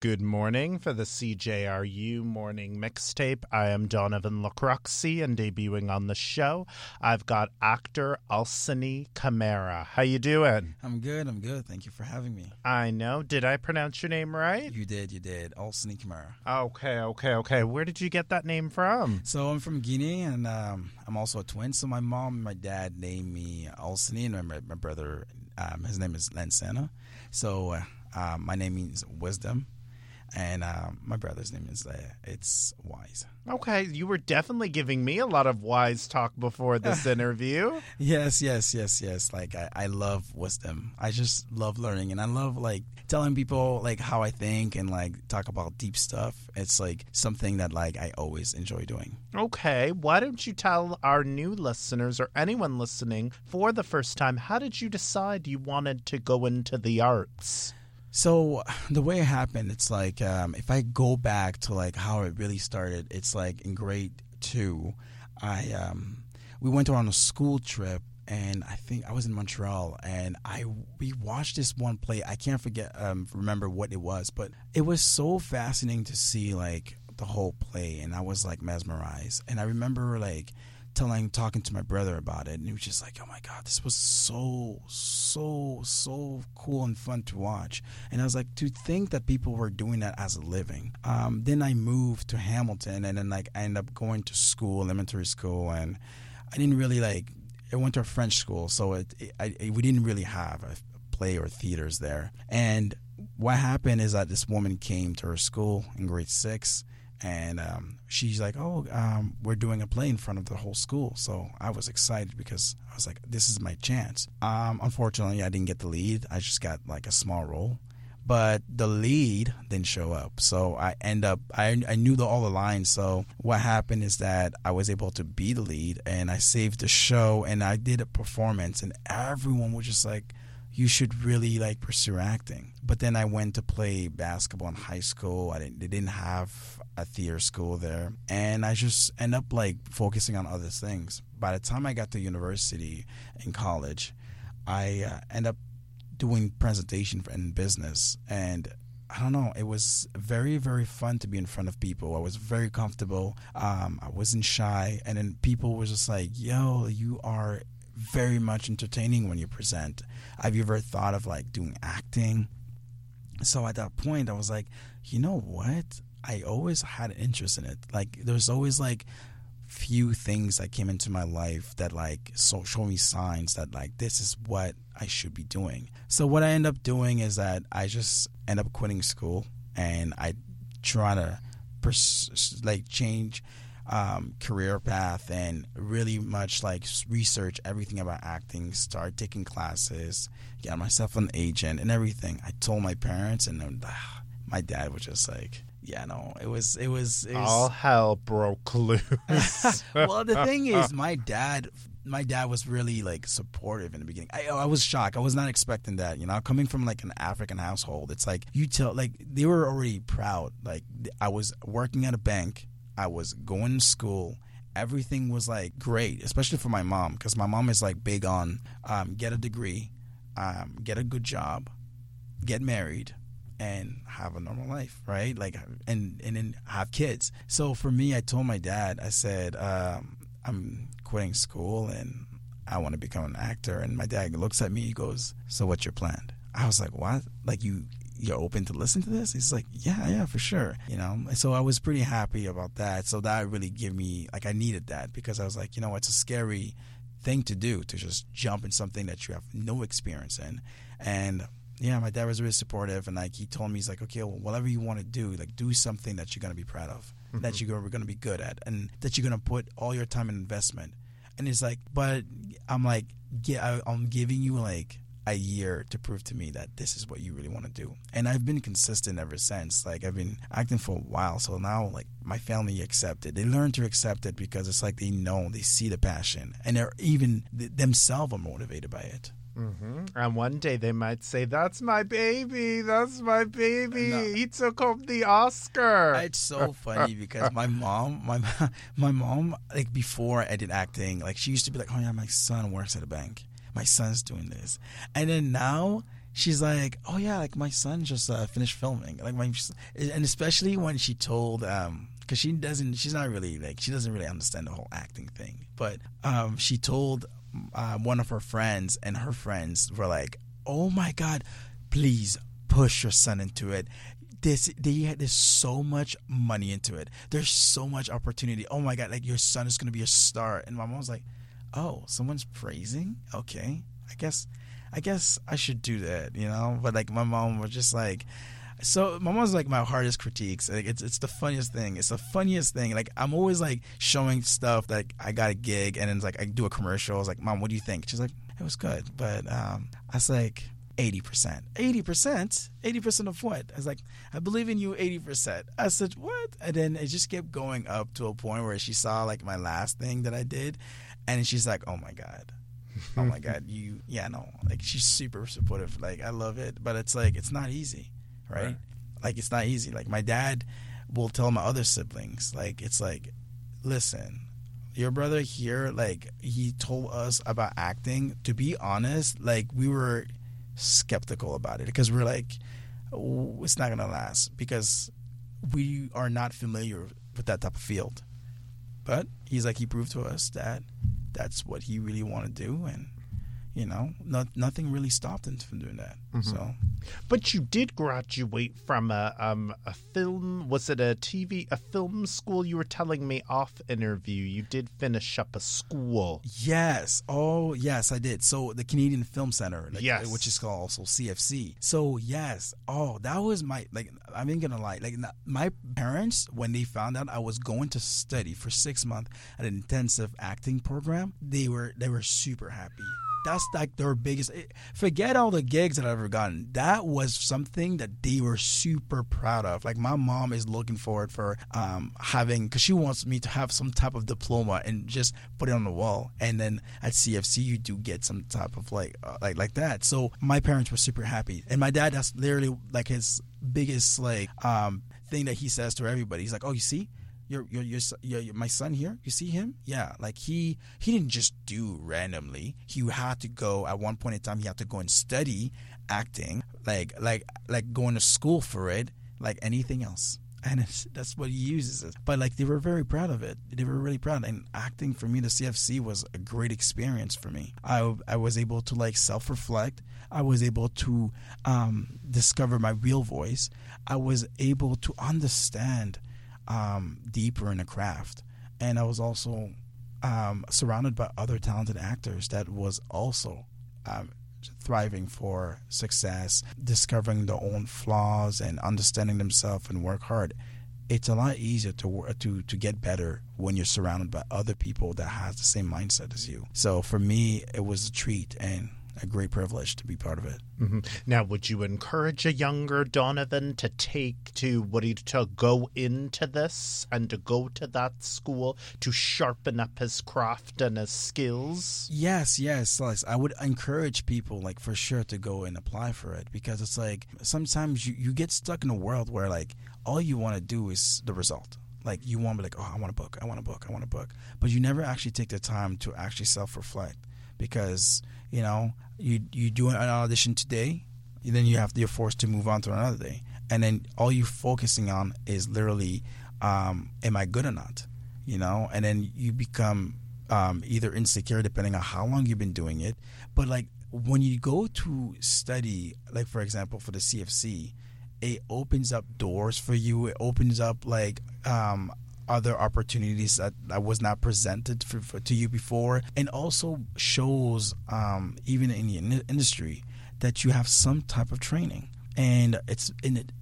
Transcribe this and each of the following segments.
Good morning for the CJRU morning mixtape. I am Donovan Lacroxi and debuting on the show, I've got actor Alsseny Camara. How you doing? I'm good. I'm good. Thank you for having me. I know. Did I pronounce your name right? You did. You did. Alsseny Camara. Okay, okay, okay. Where did you get that name from? So I'm from Guinea, and um, I'm also a twin. So my mom and my dad named me Alsseny, and my, my brother, um, his name is Lansana. So uh, uh, my name means wisdom and um, my brother's name is uh, it's Wise. Okay, you were definitely giving me a lot of wise talk before this interview. yes, yes, yes, yes. Like I, I love wisdom. I just love learning, and I love like telling people like how I think and like talk about deep stuff. It's like something that like I always enjoy doing. Okay, why don't you tell our new listeners or anyone listening for the first time how did you decide you wanted to go into the arts? So the way it happened, it's like um, if I go back to like how it really started, it's like in grade two, I um, we went on a school trip and I think I was in Montreal and I we watched this one play. I can't forget um, remember what it was, but it was so fascinating to see like the whole play and I was like mesmerized. And I remember like telling, talking to my brother about it, and he was just like, "Oh my god, this was so, so, so cool and fun to watch." And I was like, to think that people were doing that as a living. Um, then I moved to Hamilton, and then like I ended up going to school, elementary school, and I didn't really like. I went to a French school, so it, it, I, it, we didn't really have a play or theaters there. And what happened is that this woman came to her school in grade six and um, she's like, "Oh, um, we're doing a play in front of the whole school." So I was excited because I was like, "This is my chance." Um, unfortunately, I didn't get the lead. I just got like a small role, but the lead didn't show up. So I end up I I knew the, all the lines. So what happened is that I was able to be the lead, and I saved the show, and I did a performance, and everyone was just like you should really like pursue acting. But then I went to play basketball in high school. I didn't, they didn't have a theater school there, and I just end up like focusing on other things. By the time I got to university in college, I uh, end up doing presentation in business and I don't know. It was very, very fun to be in front of people. I was very comfortable. Um, I wasn't shy, and then people were just like, "Yo, you are very much entertaining when you present. Have you ever thought of like doing acting? So at that point, I was like, you know what? I always had an interest in it. Like, there's always like few things that came into my life that like so show me signs that like this is what I should be doing. So what I end up doing is that I just end up quitting school and I try to pers- like change um, career path and really much like research everything about acting, start taking classes, get myself an agent and everything. I told my parents, and then, uh, my dad was just like, yeah, no, it was, it was, it was all hell broke loose. well, the thing is, my dad, my dad was really like supportive in the beginning. I, I was shocked. I was not expecting that. You know, coming from like an African household, it's like you tell, like they were already proud. Like I was working at a bank I was going to school. Everything was like great, especially for my mom, because my mom is like big on um, get a degree, um, get a good job, get married, and have a normal life, right? Like, and and then have kids. So for me, I told my dad, I said, um, I'm quitting school and I want to become an actor. And my dad looks at me, he goes, So what's your plan? I was like, What? Like you you're open to listen to this? He's like, yeah, yeah, for sure. You know, so I was pretty happy about that. So that really gave me like I needed that because I was like, you know, it's a scary thing to do to just jump in something that you have no experience in, and yeah, my dad was really supportive, and like he told me, he's like, okay, well, whatever you want to do, like do something that you're gonna be proud of, mm-hmm. that you're gonna be good at, and that you're gonna put all your time and investment. And he's like, but I'm like, yeah, I'm giving you like a year to prove to me that this is what you really want to do. And I've been consistent ever since. Like I've been acting for a while, so now like my family accept it. They learn to accept it because it's like they know, they see the passion, and they're even themselves are motivated by it. Mm-hmm. And one day they might say, "That's my baby. That's my baby. No. He took home the Oscar." It's so funny because my mom, my my mom, like before I did acting, like she used to be like, "Oh yeah, my son works at a bank." My son's doing this. And then now she's like, "Oh yeah, like my son just uh, finished filming." Like my, and especially when she told, um, because she doesn't, she's not really like she doesn't really understand the whole acting thing. But um, she told uh, one of her friends, and her friends were like, "Oh my god, please push your son into it." This they there's so much money into it. There's so much opportunity. Oh my god, like your son is gonna be a star. And my mom was like, "Oh, someone's praising? Okay, I guess." I guess I should do that, you know. But like my mom was just like, so my mom's like my hardest critiques. Like it's it's the funniest thing. It's the funniest thing. Like I'm always like showing stuff that I got a gig and then it's like I do a commercial. I was like, Mom, what do you think? She's like, It was good, but um, I was like. 80%. 80%? 80% of what? I was like, I believe in you 80%. I said, what? And then it just kept going up to a point where she saw like my last thing that I did. And she's like, oh my God oh my god, you yeah no, like she's super supportive. Like I love it, but it's like it's not easy, right? right? Like it's not easy. Like my dad will tell my other siblings, like it's like, listen, your brother here, like he told us about acting. To be honest, like we were skeptical about it because we're like, oh, it's not gonna last because we are not familiar with that type of field. But he's like he proved to us that that's what he really wanted to do, and you know, not, nothing really stopped him from doing that. Mm-hmm. So, but you did graduate from a um a film. Was it a TV a film school? You were telling me off interview. You did finish up a school. Yes. Oh, yes, I did. So the Canadian Film Center, like, yes, which is called also CFC. So yes. Oh, that was my like. I'm not gonna lie. Like my parents, when they found out I was going to study for six months at an intensive acting program, they were they were super happy that's like their biggest. Eh, forget all the gigs that I've ever gotten. That was something that they were super proud of. Like my mom is looking forward for um, having because she wants me to have some type of diploma and just put it on the wall. And then at CFC, you do get some type of like uh, like like that. So my parents were super happy, and my dad that's literally like his biggest like um, thing that he says to everybody. He's like, "Oh, you see." Your your your, your my son here you see him yeah like he he didn't just do randomly he had to go at one point in time he had to go and study acting like like like going to school for it like anything else and that's what he uses it. But like they were very proud of it. They were really proud. And acting for me, the CFC was a great experience for me. I I was able to like self reflect. I was able to um, discover my real voice. I was able to understand um, deeper in the craft. And I was also um, surrounded by other talented actors that was also um, thriving for success, discovering their own flaws and understanding themselves and work hard. It's a lot easier to to to get better when you're surrounded by other people that has the same mindset as you. So for me, it was a treat, and a great privilege to be part of it. Mm-hmm. Now, would you encourage a younger Donovan to take to what he to go into this and to go to that school to sharpen up his craft and his skills? Yes, yes, yes. I would encourage people, like for sure, to go and apply for it because it's like sometimes you, you get stuck in a world where like all you want to do is the result like you want to be like, oh, I want a book, I want a book, I want a book, but you never actually take the time to actually self reflect because you know you you do an audition today, then you have you're forced to move on to another day, and then all you're focusing on is literally, um, am I good or not? You know, and then you become um, either insecure depending on how long you've been doing it, but like when you go to study, like for example for the CFC, it opens up doors for you. It opens up like um, other opportunities that, that was not presented for, for, to you before, and also shows um, even in the in- industry that you have some type of training, and it's in it.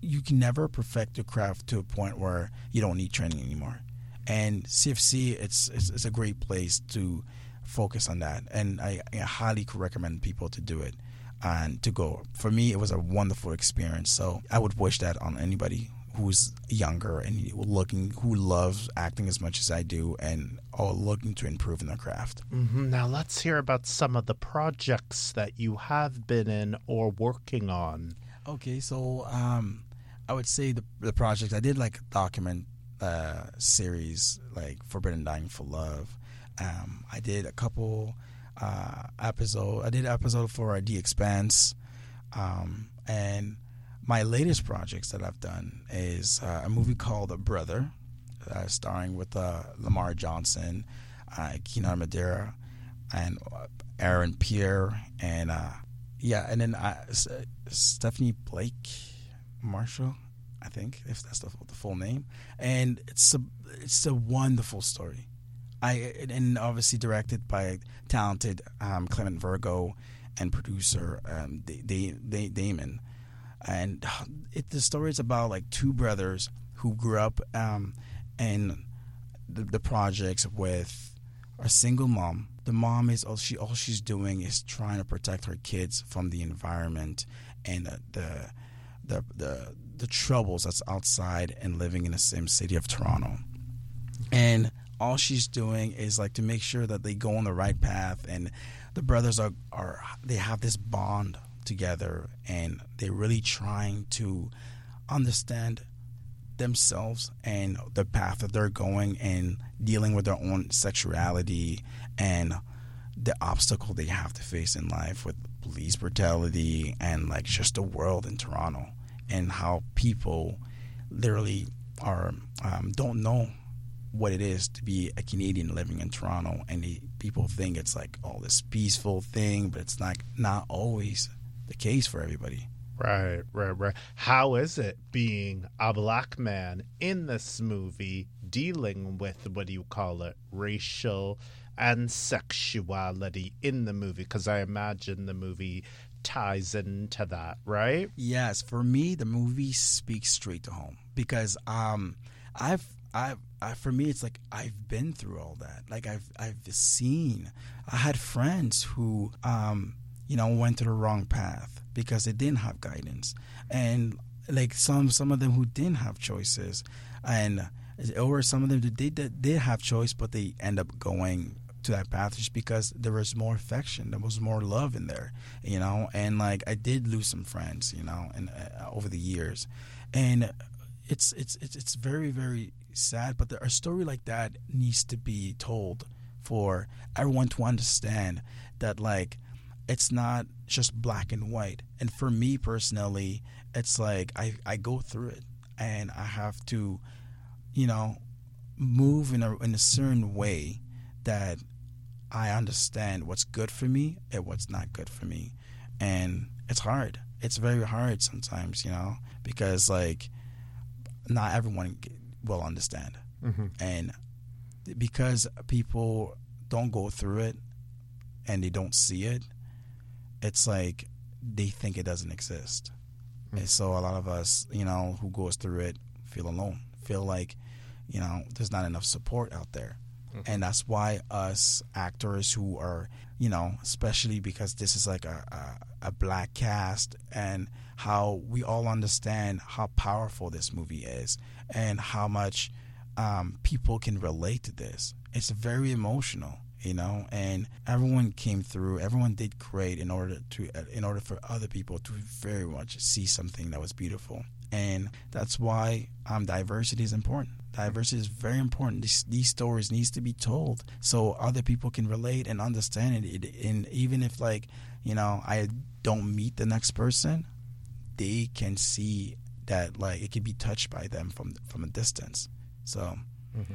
You can never perfect your craft to a point where you don't need training anymore. And CFC, it's it's, it's a great place to focus on that, and I, I highly recommend people to do it and to go. For me, it was a wonderful experience. So I would wish that on anybody who's younger and looking who loves acting as much as I do and are looking to improve in their craft. Mm-hmm. Now let's hear about some of the projects that you have been in or working on. Okay, so um, I would say the the projects I did like a document uh, series like Forbidden Dying for Love. Um, I did a couple uh, episode. I did an episode for uh, The Expanse. Um, and my latest projects that I've done is uh, a movie called A Brother, uh, starring with uh, Lamar Johnson, uh, Kiana Madeira, and uh, Aaron Pierre, and uh, yeah, and then uh, Stephanie Blake Marshall, I think if that's the, the full name, and it's a it's a wonderful story. I and obviously directed by talented um, Clement Virgo and producer um, da- da- da- Damon, and it the story is about like two brothers who grew up um, in the, the projects with a single mom. The mom is all she all she's doing is trying to protect her kids from the environment and the the the, the, the troubles that's outside and living in the same city of Toronto. And all she's doing is like to make sure that they go on the right path and the brothers are, are they have this bond together and they're really trying to understand themselves and the path that they're going and dealing with their own sexuality and the obstacle they have to face in life with police brutality and like just the world in Toronto and how people literally are um, don't know what it is to be a Canadian living in Toronto. And the, people think it's like all this peaceful thing but it's like not always the case for everybody Right, right, right. How is it being a black man in this movie dealing with what do you call it, racial and sexuality in the movie? Because I imagine the movie ties into that, right? Yes, for me, the movie speaks straight to home because um, I've I've I, for me, it's like I've been through all that. Like I've I've seen. I had friends who um, you know went to the wrong path because they didn't have guidance, and like some some of them who didn't have choices, and or some of them who did did have choice, but they end up going to that path just because there was more affection, there was more love in there, you know. And like I did lose some friends, you know, and uh, over the years, and it's it's it's it's very very sad. But a story like that needs to be told for everyone to understand that like it's not just black and white. And for me personally, it's like I, I go through it and I have to, you know, move in a in a certain way that I understand what's good for me and what's not good for me. And it's hard. It's very hard sometimes, you know, because like not everyone will understand. Mm-hmm. And because people don't go through it and they don't see it, it's like they think it doesn't exist. Mm-hmm. And so a lot of us, you know, who goes through it feel alone, feel like, you know, there's not enough support out there. Mm-hmm. And that's why us actors who are, you know, especially because this is like a, a, a black cast and how we all understand how powerful this movie is and how much um, people can relate to this. It's very emotional you know? And everyone came through everyone did great in order to in order for other people to very much see something that was beautiful. And that's why um, diversity is important. Diversity is very important. These, these stories needs to be told so other people can relate and understand it and even if like you know i don't meet the next person they can see that like it can be touched by them from from a distance. So mm-hmm.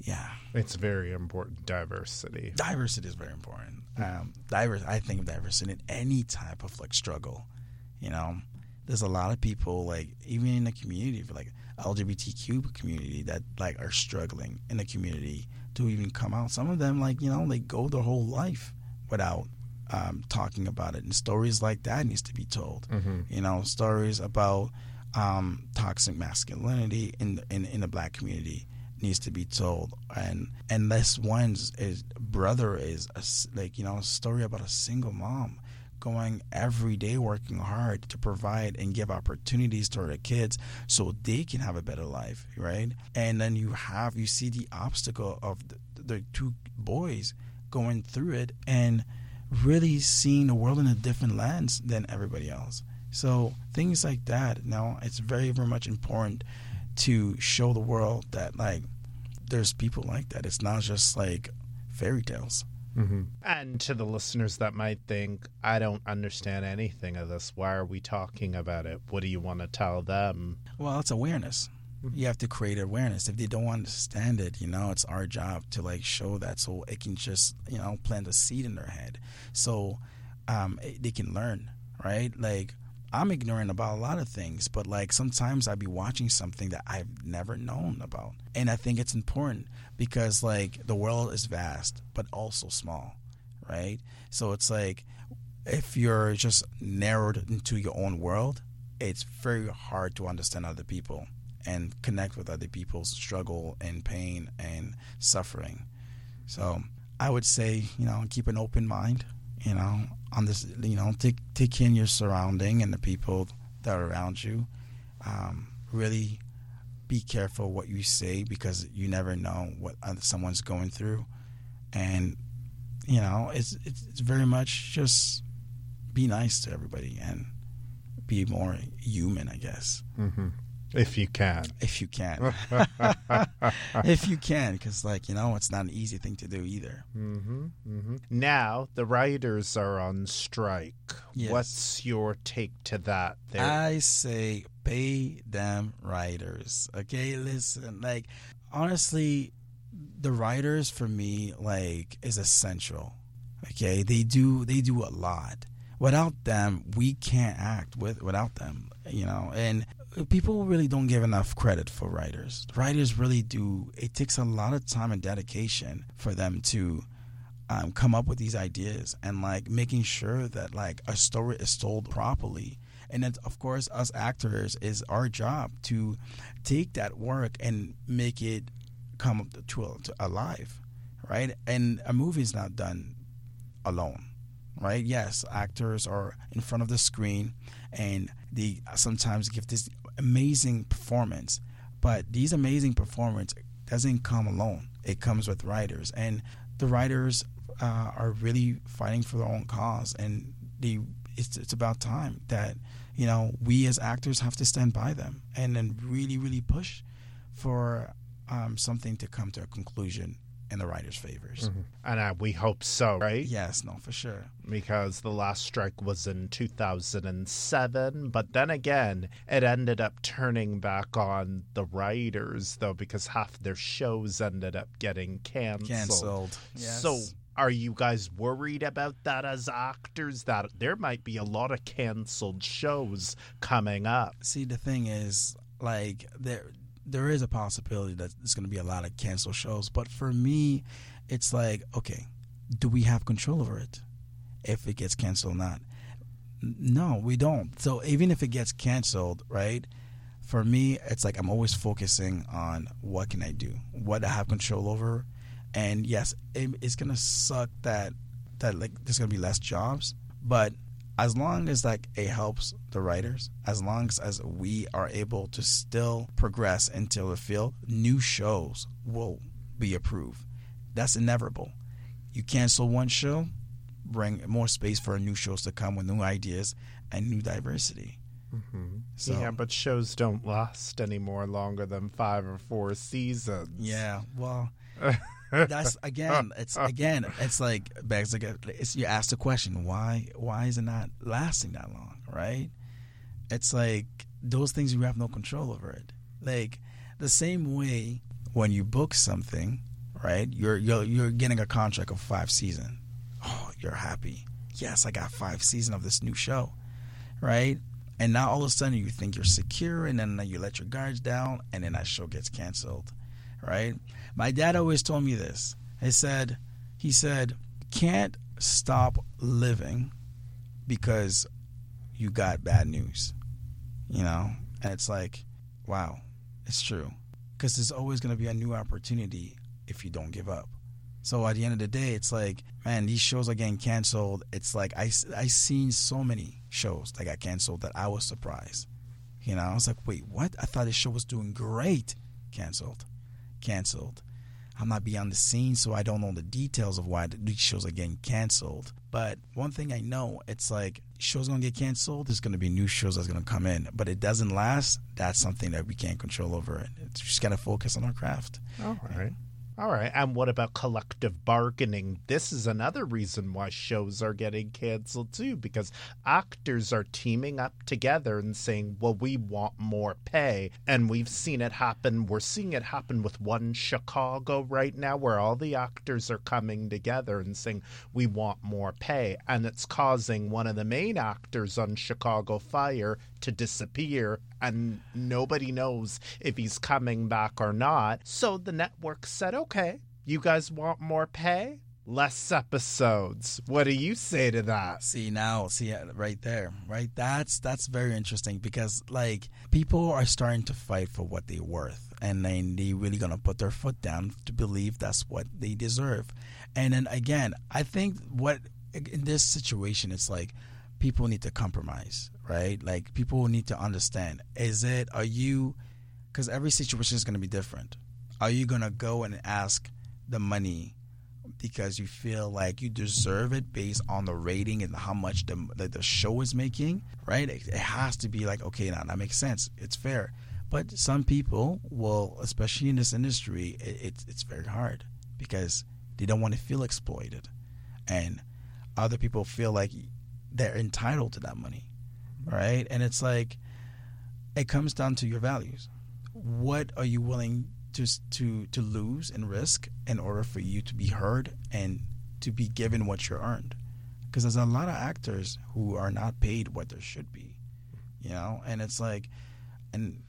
Yeah, it's very important. Diversity. Diversity is very important. Um, diverse. I think of diversity in any type of like struggle. You know, there's a lot of people like even in the community for like LGBTQ community that like are struggling in the community to even come out. Some of them like you know they go their whole life without um, talking about it, and stories like that needs to be told. Mm-hmm. You know, stories about um, toxic masculinity in, in in the black community needs to be told. And and this one's is brother is a, like you know a story about a single mom going every day working hard to provide and give opportunities to her kids so they can have a better life right? And then you have you see the obstacle of the, the two boys going through it and really seeing the world in a different lens than everybody else. So things like that now it's very very much important to show the world that like there's people like that. It's not just like fairy tales. Mm-hmm. And to the listeners that might think, I don't understand anything of this, why are we talking about it? What do you want to tell them? Well, it's awareness. You have to create awareness. If they don't understand it, you know, it's our job to like show that so it can just, you know, plant a seed in their head. So um, they can learn, right? Like, I'm ignorant about a lot of things, but like sometimes I'd be watching something that I've never known about. And I think it's important because like the world is vast, but also small, right? So it's like if you're just narrowed into your own world, it's very hard to understand other people and connect with other people's struggle and pain and suffering. So I would say, you know, keep an open mind, you know, on this, you know, take take in your surrounding and the people that are around you. Um, really be careful what you say because you never know what someone's going through, and you know, it's it's, it's very much just be nice to everybody and be more human, I guess. Mm-hmm. If you can. If you can. if you can, because, like, you know, it's not an easy thing to do either. Mm-hmm, mm-hmm. Now, the writers are on strike. Yes. What's your take to that? There? I say pay them writers. Okay, listen, like, honestly, the writers for me, like, is essential. Okay, they do they do a lot. Without them, we can't act with without them. You know, and people really don't give enough credit for writers. Writers really do. It takes a lot of time and dedication for them to um, come up with these ideas and like making sure that like a story is told properly. And then, of course, us actors is our job to take that work and make it come to, to alive, right? And a movie is not done alone, right? Yes, actors are in front of the screen and they sometimes give this amazing performance. But these amazing performance doesn't come alone. It comes with writers, and the writers uh, are really fighting for their own cause. And they, it's it's about time that you know we as actors have to stand by them and then really really push for um, something to come to a conclusion in the writers' favors. Mm-hmm. And uh, we hope so, right? Yes, no, for sure. Because the last strike was in 2007, but then again, it ended up turning back on the writers, though, because half their shows ended up getting canceled. Canceled. Yes. So, are you guys worried about that as actors? That there might be a lot of canceled shows coming up. See, the thing is, like, there there is a possibility that there's going to be a lot of cancel shows. But for me, it's like, okay, do we have control over it? If it gets canceled or not? No, we don't. So even if it gets canceled, right? For me, it's like I'm always focusing on what can I do, what I have control over, and yes, it, it's gonna suck that that like there's gonna be less jobs, but as long as like it helps the writers, as long as, we are able to still progress into the field, new shows will be approved. That's inevitable. You cancel one show, bring more space for new shows to come with new ideas and new diversity. Mm-hmm. So, yeah, but shows don't last anymore longer than five or four seasons. Yeah, well, that's again it's again it's like begs like it's you ask the question why why is it not lasting that long right? It's like those things you have no control over it. Like the same way when you book something right you're you're, you're getting a contract of five season. Oh you're happy. Yes i got five season of this new show right? And now all of a sudden you think you're secure and then you let your guards down and then that show gets canceled right my dad always told me this. He said, he said, can't stop living because you got bad news. You know? And it's like, wow, it's true. Because there's always going to be a new opportunity if you don't give up. So at the end of the day, it's like, man, these shows are getting canceled. It's like I I seen so many shows that got canceled that I was surprised. You know, I was like, wait, what? I thought this show was doing great. Canceled, canceled. I'm not beyond the scene, so I don't know the details of why the these shows are getting canceled. But one thing I know, it's like shows gonna get canceled. There's gonna be new shows that's gonna come in, but it doesn't last. That's something that we can't control over. It It's just gotta focus on our craft. All right. All right. And what about collective bargaining? This is another reason why shows are getting canceled too, because actors are teaming up together and saying, well, we want more pay. And we've seen it happen. We're seeing it happen with One Chicago right now, where all the actors are coming together and saying, we want more pay. And it's causing one of the main actors on Chicago Fire to disappear and nobody knows if he's coming back or not. So the network said, okay, you guys want more pay? Less episodes. What do you say to that? See now, see uh, right there, right? That's that's very interesting because like people are starting to fight for what they're worth, and then they really gonna put their foot down to believe that's what they deserve. And then again, I think what in this situation, it's like people need to compromise, right? Like people need to understand: is it are you? Because every situation is gonna be different. Are you gonna go and ask the money? because you feel like you deserve it based on the rating and how much the the, the show is making, right? It, it, has to be like, okay, now that makes sense. It's fair. But some people will, especially in this industry, it, it's it's very hard because they don't want to feel exploited, and other people feel like they're entitled to that money, right? And it's like it comes down to your values. What are you willing to to to lose and risk in order for you to be heard and to be given what you're earned because there's a lot of actors who are not paid what there should be you know and it's like and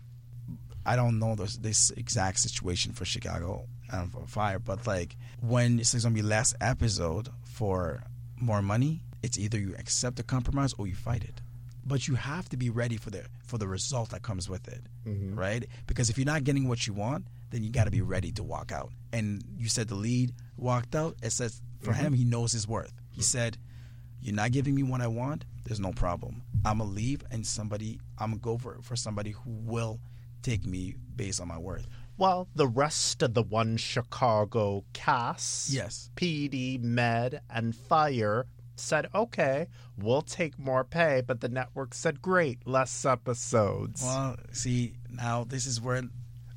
i don't know this, this exact situation for chicago um, for fire but like when it's to be last episode for more money it's either you accept the compromise or you fight it but you have to be ready for the for the result that comes with it mm-hmm. right because if you're not getting what you want then you got to be ready to walk out. And you said the lead walked out. It says for mm-hmm. him, he knows his worth. He said, "You're not giving me what I want. There's no problem. I'm gonna leave, and somebody, I'm gonna go for for somebody who will take me based on my worth." Well, the rest of the one Chicago cast, yes, PD, Med, and Fire said, okay, we'll take more pay, but the network said, great, less episodes. Well, see, now this is where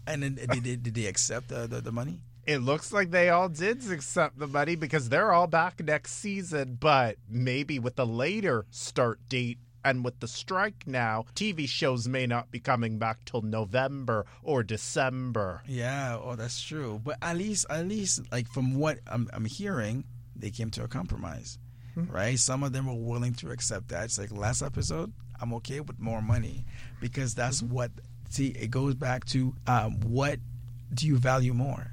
and then did, did, did they accept the, the, the money? It looks like they all did accept the money because they're all back next season, but maybe with a later start date and with the strike now, TV shows may not be coming back till November or December. Yeah, oh, that's true. But at least, at least, like from what I'm, I'm hearing, they came to a compromise, mm-hmm. right? Some of them were willing to accept that. It's like last episode, I'm okay with more money because that's mm-hmm. what see, it goes back to um, what do you value more,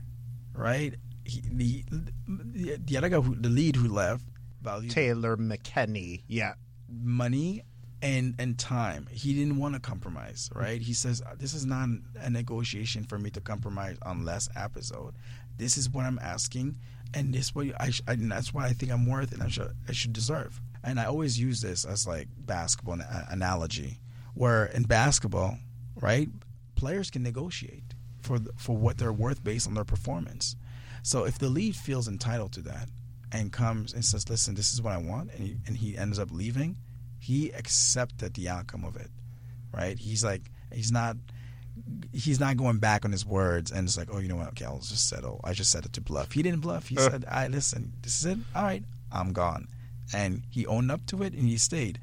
right? He, the the other guy, who, the lead who left, valued Taylor McKinney, yeah, money and and time. He didn't want to compromise, right? He says this is not a negotiation for me to compromise on less episode. This is what I'm asking, and this what I, I and that's what I think I'm worth and I should I should deserve. And I always use this as like basketball analogy, where in basketball right? Players can negotiate for for what they're worth based on their performance. So if the lead feels entitled to that and comes and says, "Listen, this is what I want," and he, and he ends up leaving, he accepted the outcome of it, right? He's like, he's not. He's not going back on his words and it's like, oh, you know what? Okay, I'll just settle. I just said it to bluff. He didn't bluff. He uh. said, "I listen. This is it. All right, I'm gone," and he owned up to it and he stayed.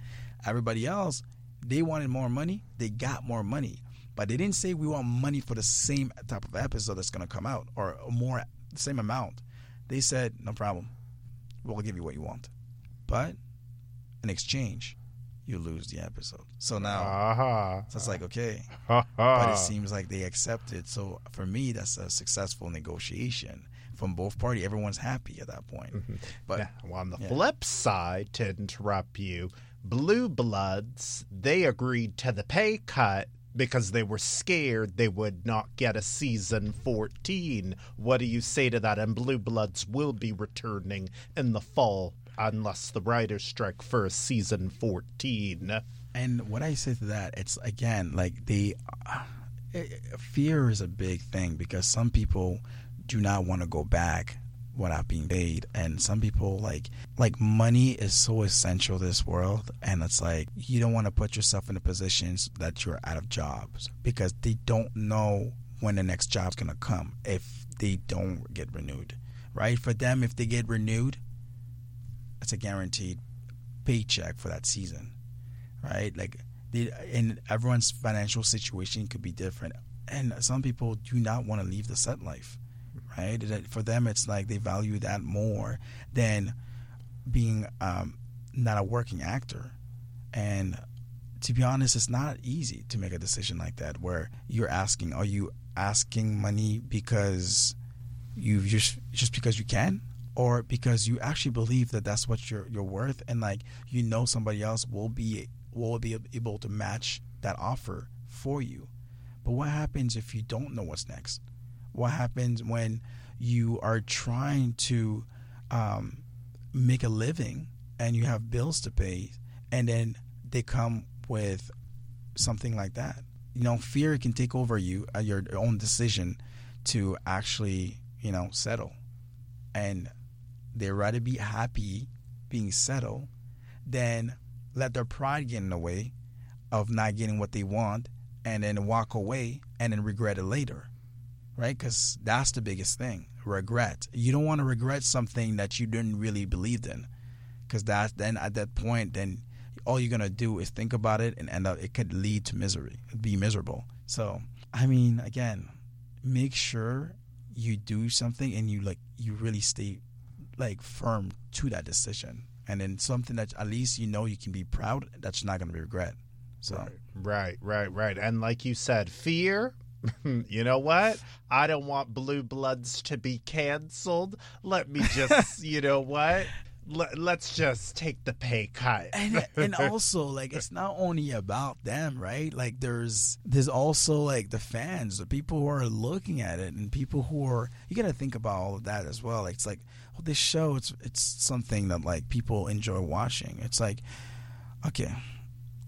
Everybody else, they wanted more money. They got more money. But they didn't say we want money for the same type of episode that's going to come out or more, the same amount. They said, no problem. We'll give you what you want. But in exchange, you lose the episode. So now, uh-huh. so it's like, okay. but it seems like they accepted. So for me, that's a successful negotiation from both parties. Everyone's happy at that point. Mm-hmm. But well, on the yeah. flip side, to interrupt you, Blue Bloods, they agreed to the pay cut because they were scared they would not get a season 14. What do you say to that? And Blue Bloods will be returning in the fall unless the writers strike for a season 14. And what I say to that, it's again like the uh, fear is a big thing because some people do not want to go back without being paid. And some people like like money is so essential this world. And it's like you don't want to put yourself in a position that you're out of jobs because they don't know when the next job's gonna come if they don't get renewed, right? For them, if they get renewed, it's a guaranteed paycheck for that season, right? Like, they, and everyone's financial situation could be different, and some people do not want to leave the set life, right? For them, it's like they value that more than being um, not a working actor, and to be honest, it's not easy to make a decision like that where you're asking, are you asking money because you just just because you can or because you actually believe that that's what you're you're worth and like you know somebody else will be will be able to match that offer for you. But what happens if you don't know what's next? What happens when you are trying to um, make a living and you have bills to pay and then they come with something like that. You know, fear can take over you at your own decision to actually, you know, settle. And they'd rather be happy being settled than let their pride get in the way of not getting what they want and then walk away and then regret it later. Right? Because that's the biggest thing regret. You don't want to regret something that you didn't really believe in. Because that then at that point, then all you're gonna do is think about it and end up it could lead to misery be miserable so i mean again make sure you do something and you like you really stay like firm to that decision and then something that at least you know you can be proud that you're not gonna be regret so right right right, right. and like you said fear you know what? I don't want Blue Bloods to be canceled. Let me just, you know what? let, us just take the pay cut. and and also like it's not only about them, right? Like there's there's also like the fans, the people who are looking at it, and people who are you got to think about all of that as well. Like, it's like well, this show it's it's something that like people enjoy watching. It's like okay,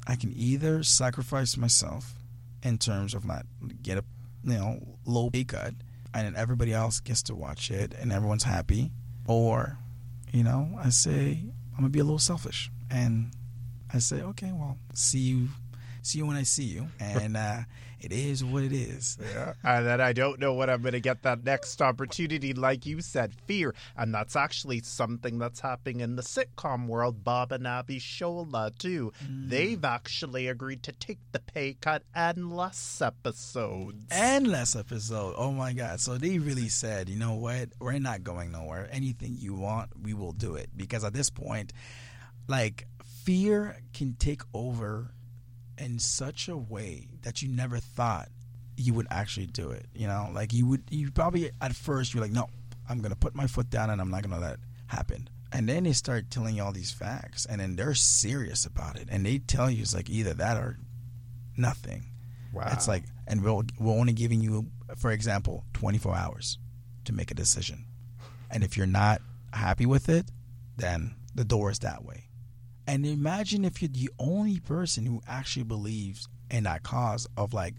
I can either sacrifice myself in terms of not get a you know low pay cut, and then everybody else gets to watch it and everyone's happy, or you know, I say I'm gonna be a little selfish, and I say, okay, well, see you, see you when I see you, and uh, it is what it is. Yeah, and then I don't know when I'm gonna get that next opportunity, like you said, fear, and that's actually something that's happening in the sitcom world. Bob and Abishola too. Mm. They've actually agreed to take the pay cut and less episodes. And less episode. Oh my god! So they really said, you know what? We're not going nowhere. Anything you want, we will do it. Because at this point, like fear can take over in such a way that you never thought you would actually do it. You know, like you would, you probably at first you're like, no, I'm gonna put my foot down and I'm not gonna let it happen. And then they start telling you all these facts, and then they're serious about it, and they tell you it's like either that or nothing. Wow. It's like, and we'll, we're only giving you, for example, 24 hours to make a decision, and if you're not happy with it, then the door is that way. And imagine if you're the only person who actually believes in that cause of like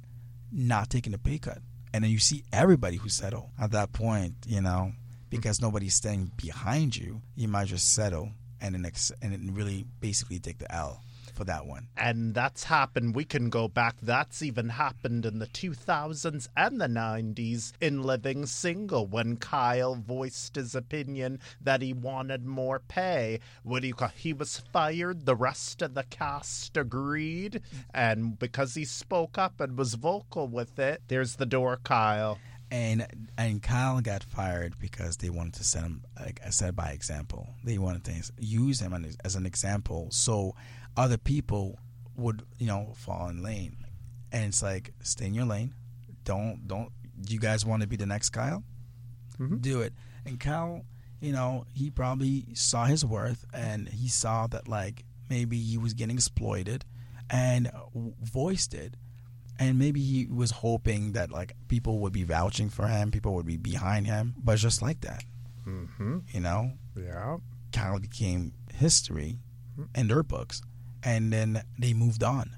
not taking a pay cut. And then you see everybody who settle at that point, you know, because nobody's standing behind you, you might just settle and ex- and really basically take the L for that one. And that's happened. We can go back. That's even happened in the 2000s and the 90s in Living Single when Kyle voiced his opinion that he wanted more pay. What do you call He was fired. The rest of the cast agreed. And because he spoke up and was vocal with it, there's the door, Kyle and and Kyle got fired because they wanted to set him like I said by example. They wanted to use him as an example so other people would you know fall in lane, and it's like stay in your lane. Don't don't. Do you guys want to be the next Kyle? Mm-hmm. Do it. And Kyle, you know, he probably saw his worth, and he saw that like maybe he was getting exploited, and voiced it. And maybe he was hoping that like people would be vouching for him, people would be behind him, but just like that, mm-hmm. you know, yeah, Kyle became history in their books and then they moved on.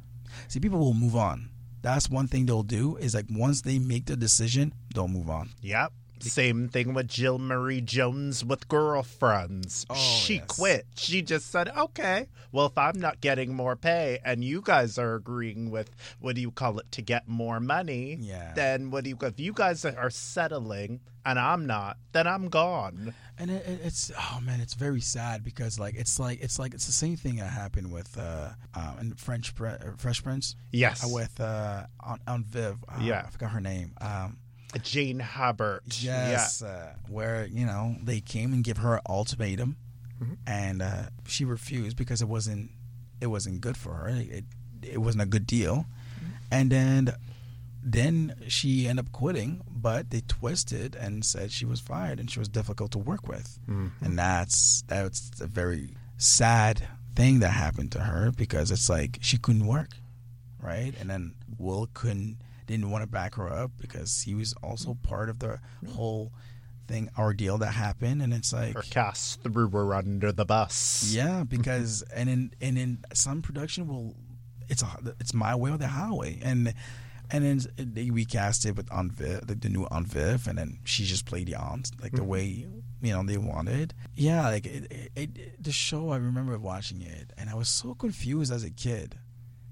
See, people will move on. That's one thing they'll do is like once they make the decision, they'll move on. Yep. Same thing with Jill Marie Jones with girlfriends. Oh, she yes. quit. She just said, okay, well, if I'm not getting more pay and you guys are agreeing with, what do you call it, to get more money, Yeah. then what do you, if you guys are settling and I'm not, then I'm gone. and it, it- it's oh man, it's very sad because like it's like it's like it's the same thing that happened with uh, um, in French Pre- uh, Fresh Prince Yes. uh, with uh, on, on Viv. Uh, Yeah. I forgot her name. Um, Janet Hubert. Yes, uh, where you know they came and give her an ultimatum, Mm-hmm. and uh, she refused because it wasn't it wasn't good for her. It it wasn't a good deal, Mm-hmm. and then then she ended up quitting. But they twisted and said she was fired and she was difficult to work with, Mm-hmm. and that's that's a very sad thing that happened to her because it's like she couldn't work, right? And then Will couldn't didn't want to back her up because he was also mm. part of the mm. whole thing ordeal that happened and it's like Or cast threw her under the bus. yeah because and in and in some production will it's a it's my way or the highway and and then they recast it with Aunt Viv, the, the new Aunt Viv, and then she just played the aunt like the mm-hmm. way you know they wanted. Yeah, like it, it, it, the show. I remember watching it, and I was so confused as a kid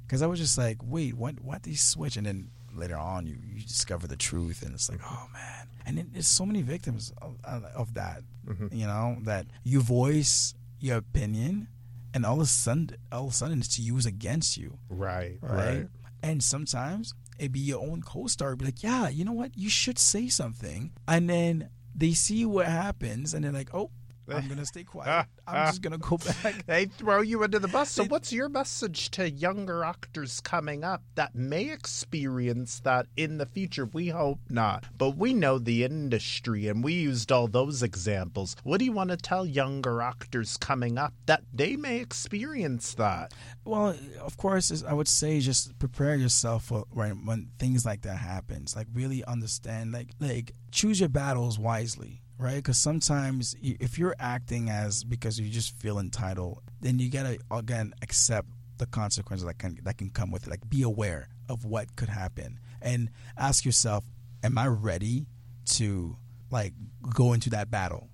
because I was just like, wait, what? What they switch? And then later on, you you discover the truth, and it's like, oh man. And then there's so many victims of, of that. Mm-hmm. You know that you voice your opinion, and all of a sudden, all of a sudden, it's used against you Right, right? right. And sometimes it be your own co-star be like, yeah, you know what, you should say something, and then they see what happens, and they're like, oh, I'm gonna stay quiet. I'm just gonna go back. They throw you under the bus. So, what's your message to younger actors coming up that may experience that in the future? We hope not. But we know the industry and we used all those examples. What do you want to tell younger actors coming up that they may experience that? Well, of course, I would say just prepare yourself for when, when things like that happens. Like really understand, like like choose your battles wisely, right? Because sometimes if you're acting as because you just feel entitled, then you gotta again accept the consequences that can that can come with it. Like be aware of what could happen and ask yourself, am I ready to like go into that battle?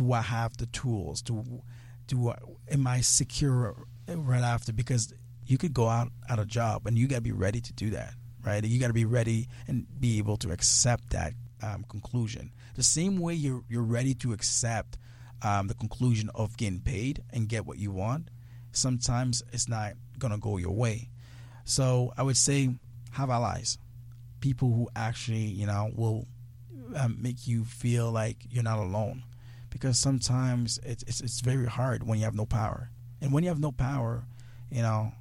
do I have the tools? Do do I, am I secure right after? Because you could go out at a job and you got to be ready to do that, right? You got to be ready and be able to accept that um, conclusion. The same way you're you're ready to accept um, the conclusion of getting paid and get what you want. Sometimes it's not gonna go your way. So I would say have allies, people who actually you know will um, make you feel like you're not alone because sometimes it's, it's it's very hard when you have no power and when you have no power you know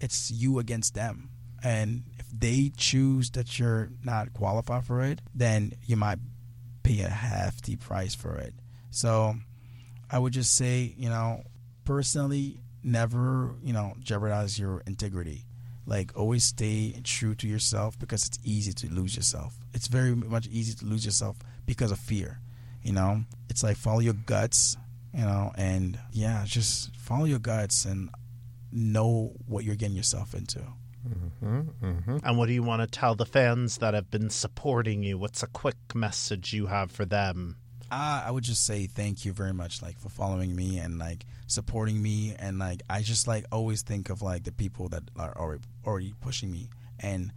it's you against them and if they choose that you're not qualified for it then you might pay a hefty price for it. So i would just say you know personally never you know jeopardize your integrity. Like always stay true to yourself because it's easy to lose yourself. It's very much easy to lose yourself because of fear you know? It's like follow your guts you know? And yeah just follow your guts and know what you're getting yourself into And what do you want to tell the fans that have been supporting you? What's a quick message you have for them? uh, i would just say thank you very much like for following me and like supporting me. And like i just like always think of like the people that are already already pushing me. And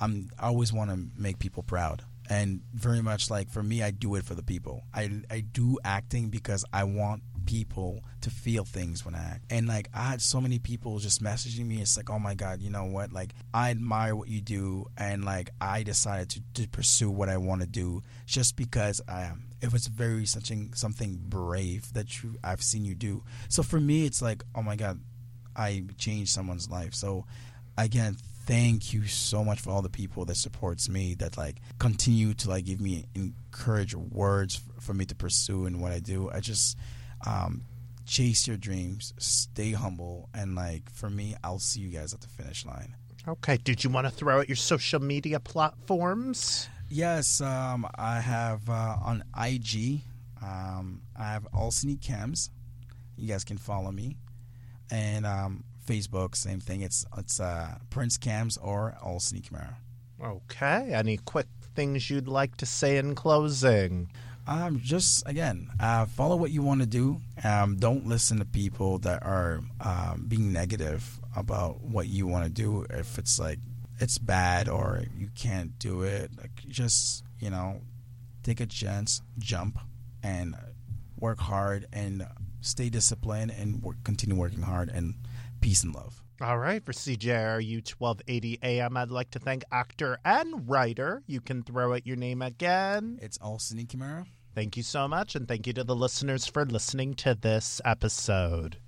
i'm i always want to make people proud. And very much like for me i do it for the people. I i do acting because i want people to feel things when i act. And like i had so many people just messaging me. It's like oh my god you know what? Like i admire what you do and like i decided to, to pursue what i want to do just because i am. It was very something something brave that you i've seen you do. So for me it's like oh my god i changed someone's life. So again thank you so much for all the people that supports me that like continue to like give me encourage words for me to pursue in what i do. I just um chase your dreams stay humble and like for me i'll see you guys at the finish line. Okay, did you want to throw out your social media platforms? yes um i have uh on ig um i have Alsseny cams. You guys can follow me. And um facebook same thing. It's it's uh prince cams or Alsseny Camara Okay, any quick things you'd like to say in closing? Um, just again, uh, follow what you want to do. Um, don't listen to people that are um, being negative about what you want to do. If it's like it's bad or you can't do it, like just you know, take a chance, jump, and work hard and stay disciplined and work, continue working hard and peace and love. All right, for CJRU 1280 AM, I'd like to thank actor and writer. You can throw out your name again. It's Alsseny Camara. Thank you so much, and thank you to the listeners for listening to this episode.